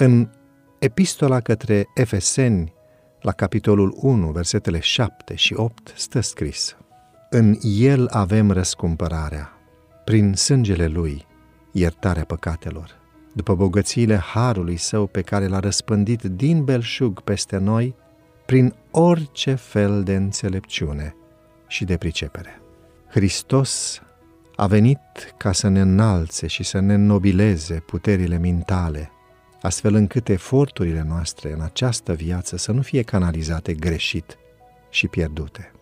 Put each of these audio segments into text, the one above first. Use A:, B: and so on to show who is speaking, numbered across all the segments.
A: În epistola către Efeseni, la capitolul 1, versetele 7 și 8, stă scris În El avem răscumpărarea, prin sângele Lui, iertarea păcatelor, după bogățiile harului său pe care l-a răspândit din belșug peste noi, prin orice fel de înțelepciune și de pricepere. Hristos a venit ca să ne înalțe și să ne nobileze puterile mintale, astfel încât eforturile noastre în această viață să nu fie canalizate greșit și pierdute.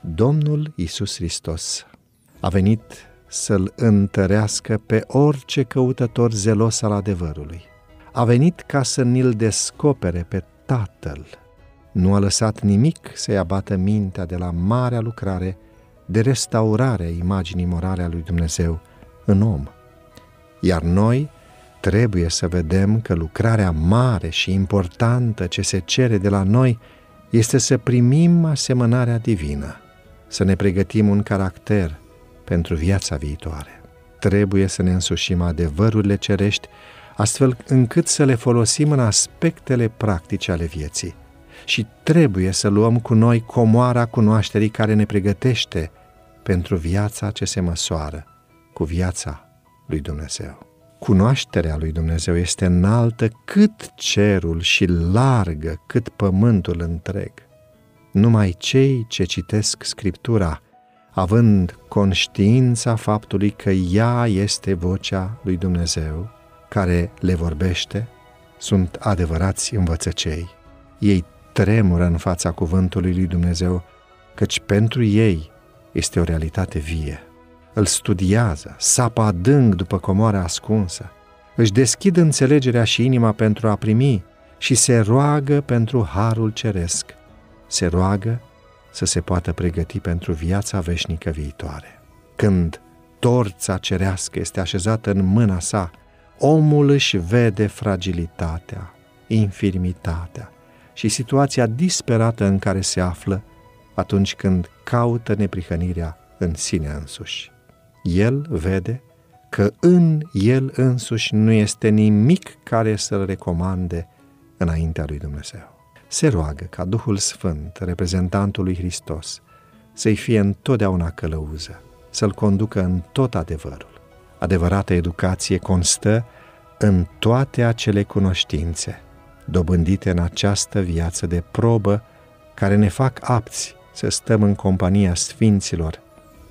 A: Domnul Isus Hristos a venit să-l întărească pe orice căutător zelos al adevărului. A venit ca să ni-l descopere pe Tatăl. Nu a lăsat nimic să-i abată mintea de la marea lucrare de restaurare a imaginii morale a lui Dumnezeu în om. Iar noi trebuie să vedem că lucrarea mare și importantă ce se cere de la noi este să primim asemănarea divină, să ne pregătim un caracter pentru viața viitoare. Trebuie să ne însușim adevărurile cerești, astfel încât să le folosim în aspectele practice ale vieții. Și trebuie să luăm cu noi comoara cunoașterii care ne pregătește pentru viața ce se măsoară cu viața lui Dumnezeu. Cunoașterea lui Dumnezeu este înaltă cât cerul și largă cât pământul întreg. Numai cei ce citesc Scriptura, având conștiința faptului că ea este vocea lui Dumnezeu, care le vorbește, sunt adevărați învățăcei. Ei tremură în fața cuvântului lui Dumnezeu, căci pentru ei este o realitate vie îl studiază, sapă adânc după comoarea ascunsă, își deschid înțelegerea și inima pentru a primi și se roagă pentru harul ceresc, se roagă să se poată pregăti pentru viața veșnică viitoare. Când torța cerească este așezată în mâna sa, omul își vede fragilitatea, infirmitatea și situația disperată în care se află atunci când caută neprihănirea în sine însuși el vede că în el însuși nu este nimic care să-l recomande înaintea lui Dumnezeu. Se roagă ca Duhul Sfânt, reprezentantul lui Hristos, să-i fie întotdeauna călăuză, să-l conducă în tot adevărul. Adevărată educație constă în toate acele cunoștințe dobândite în această viață de probă care ne fac apți să stăm în compania sfinților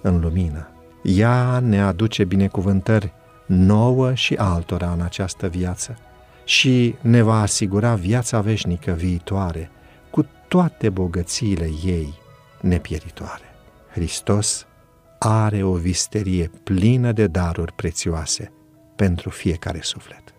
A: în lumină. Ea ne aduce binecuvântări nouă și altora în această viață și ne va asigura viața veșnică viitoare cu toate bogățiile ei nepieritoare. Hristos are o visterie plină de daruri prețioase pentru fiecare suflet.